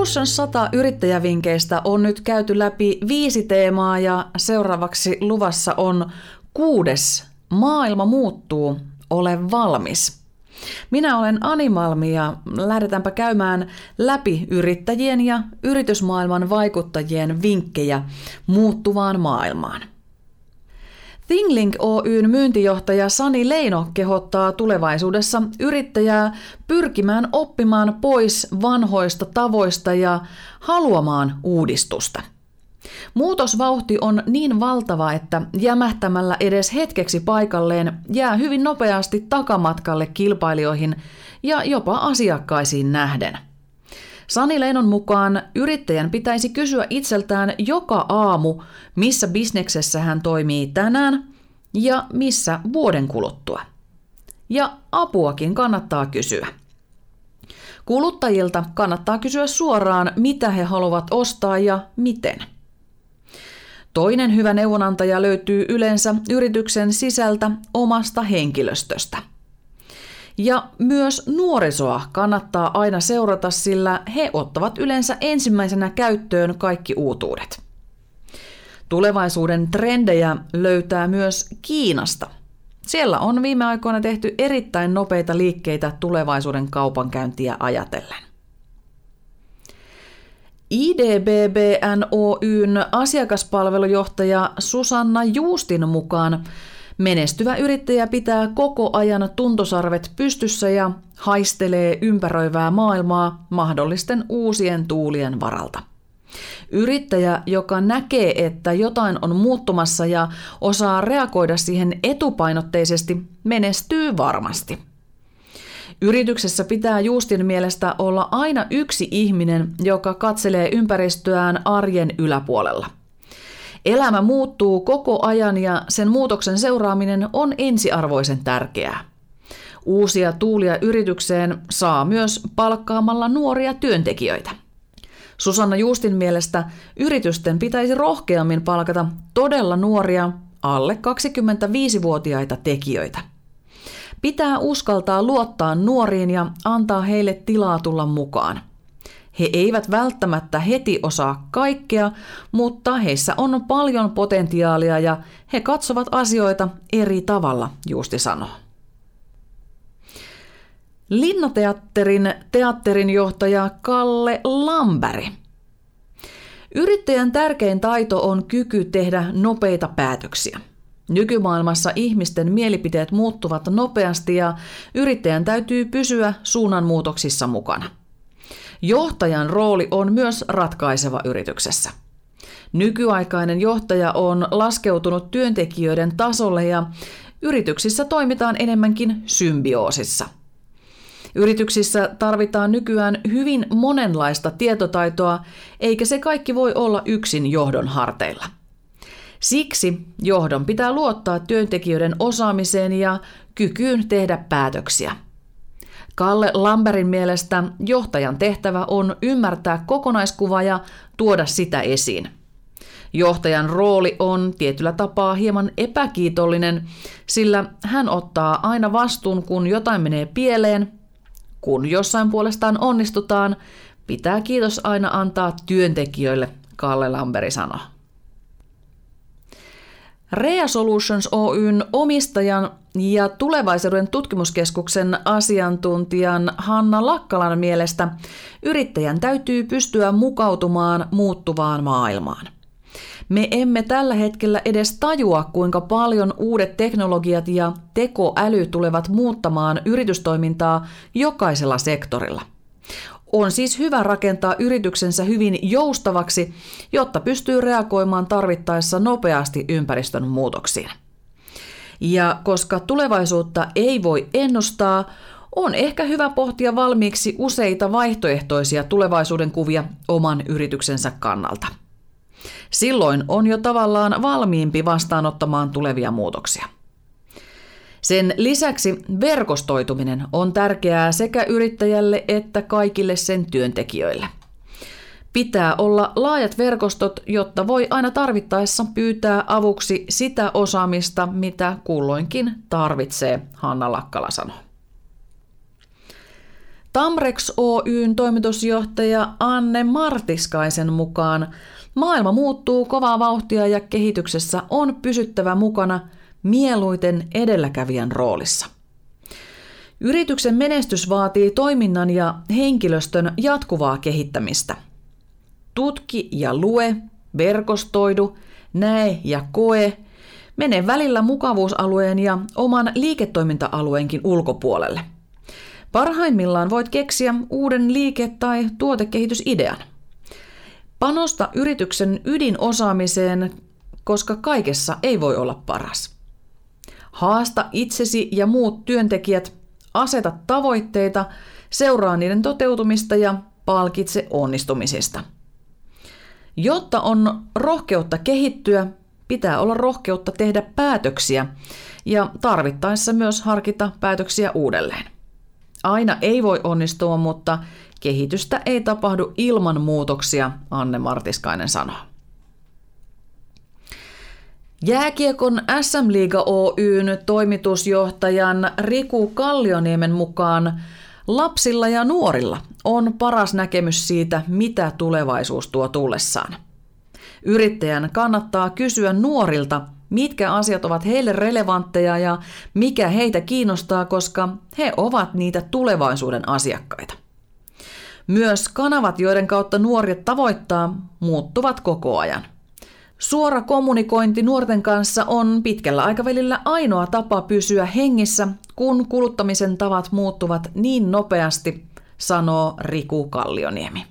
Solutions 100 yrittäjävinkkeistä on nyt käyty läpi viisi teemaa ja seuraavaksi luvassa on kuudes. Maailma muuttuu, ole valmis. Minä olen Animalmi ja lähdetäänpä käymään läpi yrittäjien ja yritysmaailman vaikuttajien vinkkejä muuttuvaan maailmaan. Thinglink Oyn myyntijohtaja Sani Leino kehottaa tulevaisuudessa yrittäjää pyrkimään oppimaan pois vanhoista tavoista ja haluamaan uudistusta. Muutosvauhti on niin valtava, että jämähtämällä edes hetkeksi paikalleen jää hyvin nopeasti takamatkalle kilpailijoihin ja jopa asiakkaisiin nähden – Sani Leinon mukaan yrittäjän pitäisi kysyä itseltään joka aamu, missä bisneksessä hän toimii tänään ja missä vuoden kuluttua. Ja apuakin kannattaa kysyä. Kuluttajilta kannattaa kysyä suoraan, mitä he haluavat ostaa ja miten. Toinen hyvä neuvonantaja löytyy yleensä yrityksen sisältä omasta henkilöstöstä – ja myös nuorisoa kannattaa aina seurata, sillä he ottavat yleensä ensimmäisenä käyttöön kaikki uutuudet. Tulevaisuuden trendejä löytää myös Kiinasta. Siellä on viime aikoina tehty erittäin nopeita liikkeitä tulevaisuuden kaupankäyntiä ajatellen. IDBBN Oyn asiakaspalvelujohtaja Susanna Juustin mukaan Menestyvä yrittäjä pitää koko ajan tuntosarvet pystyssä ja haistelee ympäröivää maailmaa mahdollisten uusien tuulien varalta. Yrittäjä, joka näkee, että jotain on muuttumassa ja osaa reagoida siihen etupainotteisesti, menestyy varmasti. Yrityksessä pitää Juustin mielestä olla aina yksi ihminen, joka katselee ympäristöään arjen yläpuolella – Elämä muuttuu koko ajan ja sen muutoksen seuraaminen on ensiarvoisen tärkeää. Uusia tuulia yritykseen saa myös palkkaamalla nuoria työntekijöitä. Susanna Juustin mielestä yritysten pitäisi rohkeammin palkata todella nuoria alle 25-vuotiaita tekijöitä. Pitää uskaltaa luottaa nuoriin ja antaa heille tilaa tulla mukaan. He eivät välttämättä heti osaa kaikkea, mutta heissä on paljon potentiaalia ja he katsovat asioita eri tavalla, Juusti sanoo. Linnateatterin teatterin johtaja Kalle Lamberi. Yrittäjän tärkein taito on kyky tehdä nopeita päätöksiä. Nykymaailmassa ihmisten mielipiteet muuttuvat nopeasti ja yrittäjän täytyy pysyä suunnanmuutoksissa mukana. Johtajan rooli on myös ratkaiseva yrityksessä. Nykyaikainen johtaja on laskeutunut työntekijöiden tasolle ja yrityksissä toimitaan enemmänkin symbioosissa. Yrityksissä tarvitaan nykyään hyvin monenlaista tietotaitoa, eikä se kaikki voi olla yksin johdon harteilla. Siksi johdon pitää luottaa työntekijöiden osaamiseen ja kykyyn tehdä päätöksiä – Kalle Lamberin mielestä johtajan tehtävä on ymmärtää kokonaiskuva ja tuoda sitä esiin. Johtajan rooli on tietyllä tapaa hieman epäkiitollinen, sillä hän ottaa aina vastuun, kun jotain menee pieleen. Kun jossain puolestaan onnistutaan, pitää kiitos aina antaa työntekijöille, Kalle Lamberi sanoo. Rea Solutions Oyn omistajan ja tulevaisuuden tutkimuskeskuksen asiantuntijan Hanna Lakkalan mielestä yrittäjän täytyy pystyä mukautumaan muuttuvaan maailmaan. Me emme tällä hetkellä edes tajua, kuinka paljon uudet teknologiat ja tekoäly tulevat muuttamaan yritystoimintaa jokaisella sektorilla. On siis hyvä rakentaa yrityksensä hyvin joustavaksi, jotta pystyy reagoimaan tarvittaessa nopeasti ympäristön muutoksiin. Ja koska tulevaisuutta ei voi ennustaa, on ehkä hyvä pohtia valmiiksi useita vaihtoehtoisia tulevaisuuden kuvia oman yrityksensä kannalta. Silloin on jo tavallaan valmiimpi vastaanottamaan tulevia muutoksia. Sen lisäksi verkostoituminen on tärkeää sekä yrittäjälle että kaikille sen työntekijöille. Pitää olla laajat verkostot, jotta voi aina tarvittaessa pyytää avuksi sitä osaamista, mitä kulloinkin tarvitsee, Hanna Lakkala sanoo. Tamrex Oyn toimitusjohtaja Anne Martiskaisen mukaan maailma muuttuu kovaa vauhtia ja kehityksessä on pysyttävä mukana mieluiten edelläkävijän roolissa. Yrityksen menestys vaatii toiminnan ja henkilöstön jatkuvaa kehittämistä. Tutki ja lue, verkostoidu, näe ja koe, mene välillä mukavuusalueen ja oman liiketoiminta-alueenkin ulkopuolelle. Parhaimmillaan voit keksiä uuden liike- tai tuotekehitysidean. Panosta yrityksen ydinosaamiseen, koska kaikessa ei voi olla paras. Haasta itsesi ja muut työntekijät, aseta tavoitteita, seuraa niiden toteutumista ja palkitse onnistumisista. Jotta on rohkeutta kehittyä, pitää olla rohkeutta tehdä päätöksiä ja tarvittaessa myös harkita päätöksiä uudelleen. Aina ei voi onnistua, mutta kehitystä ei tapahdu ilman muutoksia, Anne Martiskainen sanoo. Jääkiekon SM-liiga Oyn toimitusjohtajan Riku Kallioniemen mukaan lapsilla ja nuorilla on paras näkemys siitä, mitä tulevaisuus tuo tullessaan. Yrittäjän kannattaa kysyä nuorilta, mitkä asiat ovat heille relevantteja ja mikä heitä kiinnostaa, koska he ovat niitä tulevaisuuden asiakkaita. Myös kanavat, joiden kautta nuoret tavoittaa, muuttuvat koko ajan. Suora kommunikointi nuorten kanssa on pitkällä aikavälillä ainoa tapa pysyä hengissä, kun kuluttamisen tavat muuttuvat niin nopeasti, sanoo Riku Kallioniemi.